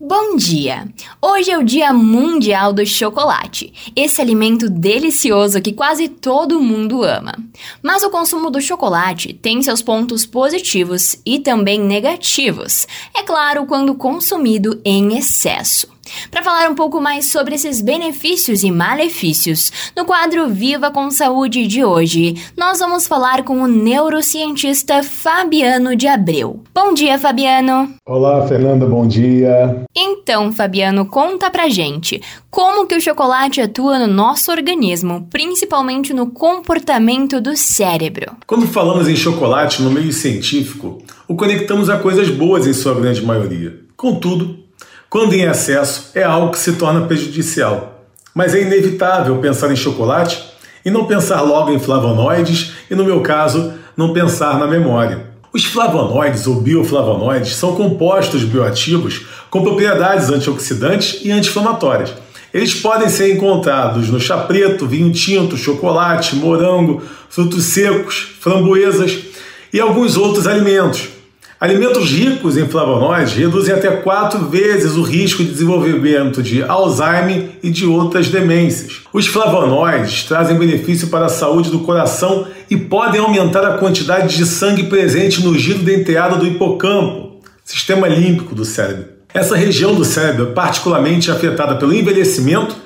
Bom dia! Hoje é o Dia Mundial do Chocolate, esse alimento delicioso que quase todo mundo ama. Mas o consumo do chocolate tem seus pontos positivos e também negativos, é claro, quando consumido em excesso. Para falar um pouco mais sobre esses benefícios e malefícios, no quadro Viva com Saúde de hoje, nós vamos falar com o neurocientista Fabiano de Abreu. Bom dia, Fabiano! Olá, Fernanda, bom dia! Então, Fabiano, conta pra gente como que o chocolate atua no nosso organismo, principalmente no comportamento do cérebro. Quando falamos em chocolate no meio científico, o conectamos a coisas boas em sua grande maioria. Contudo, quando em excesso, é algo que se torna prejudicial. Mas é inevitável pensar em chocolate e não pensar logo em flavonoides e, no meu caso, não pensar na memória. Os flavonoides ou bioflavonoides são compostos bioativos com propriedades antioxidantes e anti-inflamatórias. Eles podem ser encontrados no chá preto, vinho tinto, chocolate, morango, frutos secos, framboesas e alguns outros alimentos. Alimentos ricos em flavonoides reduzem até quatro vezes o risco de desenvolvimento de Alzheimer e de outras demências. Os flavonoides trazem benefício para a saúde do coração e podem aumentar a quantidade de sangue presente no giro denteado do hipocampo, sistema límpico do cérebro. Essa região do cérebro é particularmente afetada pelo envelhecimento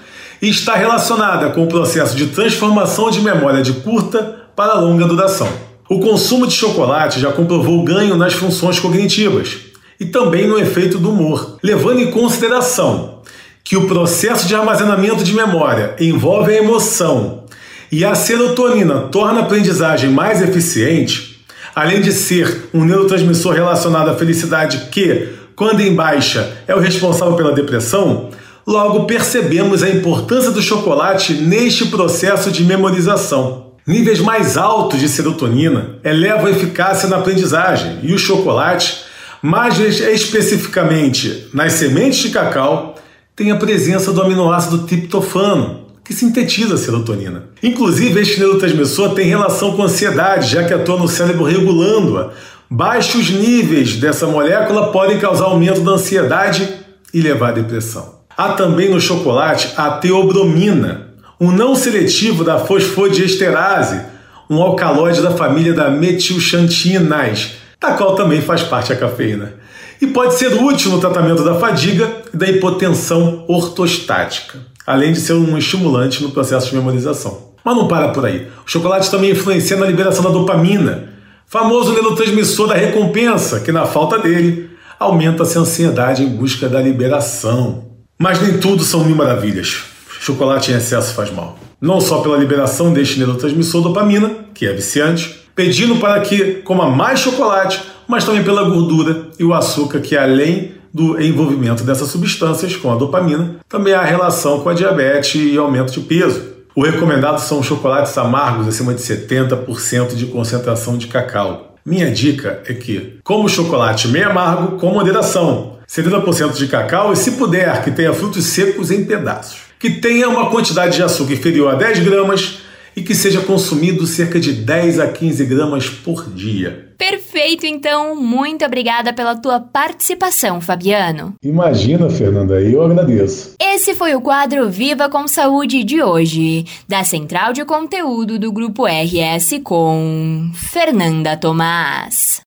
e está relacionada com o processo de transformação de memória de curta para longa duração. O consumo de chocolate já comprovou ganho nas funções cognitivas e também no efeito do humor, levando em consideração que o processo de armazenamento de memória envolve a emoção e a serotonina torna a aprendizagem mais eficiente, além de ser um neurotransmissor relacionado à felicidade que, quando em baixa, é o responsável pela depressão, logo percebemos a importância do chocolate neste processo de memorização. Níveis mais altos de serotonina elevam a eficácia na aprendizagem e o chocolate, mais especificamente nas sementes de cacau, tem a presença do aminoácido triptofano, que sintetiza a serotonina. Inclusive, este neurotransmissor tem relação com ansiedade, já que atua no cérebro regulando-a. Baixos níveis dessa molécula podem causar aumento da ansiedade e levar à depressão. Há também no chocolate a teobromina, um não seletivo da fosfodiesterase, um alcaloide da família da metilxantinas, da qual também faz parte a cafeína. E pode ser útil no tratamento da fadiga e da hipotensão ortostática, além de ser um estimulante no processo de memorização. Mas não para por aí. O chocolate também influencia na liberação da dopamina, famoso neurotransmissor da recompensa, que na falta dele aumenta-se a ansiedade em busca da liberação. Mas nem tudo são mil maravilhas chocolate em excesso faz mal. Não só pela liberação deste neurotransmissor dopamina, que é viciante, pedindo para que coma mais chocolate, mas também pela gordura e o açúcar, que além do envolvimento dessas substâncias com a dopamina, também há relação com a diabetes e aumento de peso. O recomendado são chocolates amargos acima de 70% de concentração de cacau. Minha dica é que, como chocolate meio amargo, com moderação, 70% de cacau e, se puder, que tenha frutos secos em pedaços que tenha uma quantidade de açúcar inferior a 10 gramas e que seja consumido cerca de 10 a 15 gramas por dia. Perfeito, então. Muito obrigada pela tua participação, Fabiano. Imagina, Fernanda, eu agradeço. Esse foi o quadro Viva com Saúde de hoje, da Central de Conteúdo do Grupo RS com Fernanda Tomás.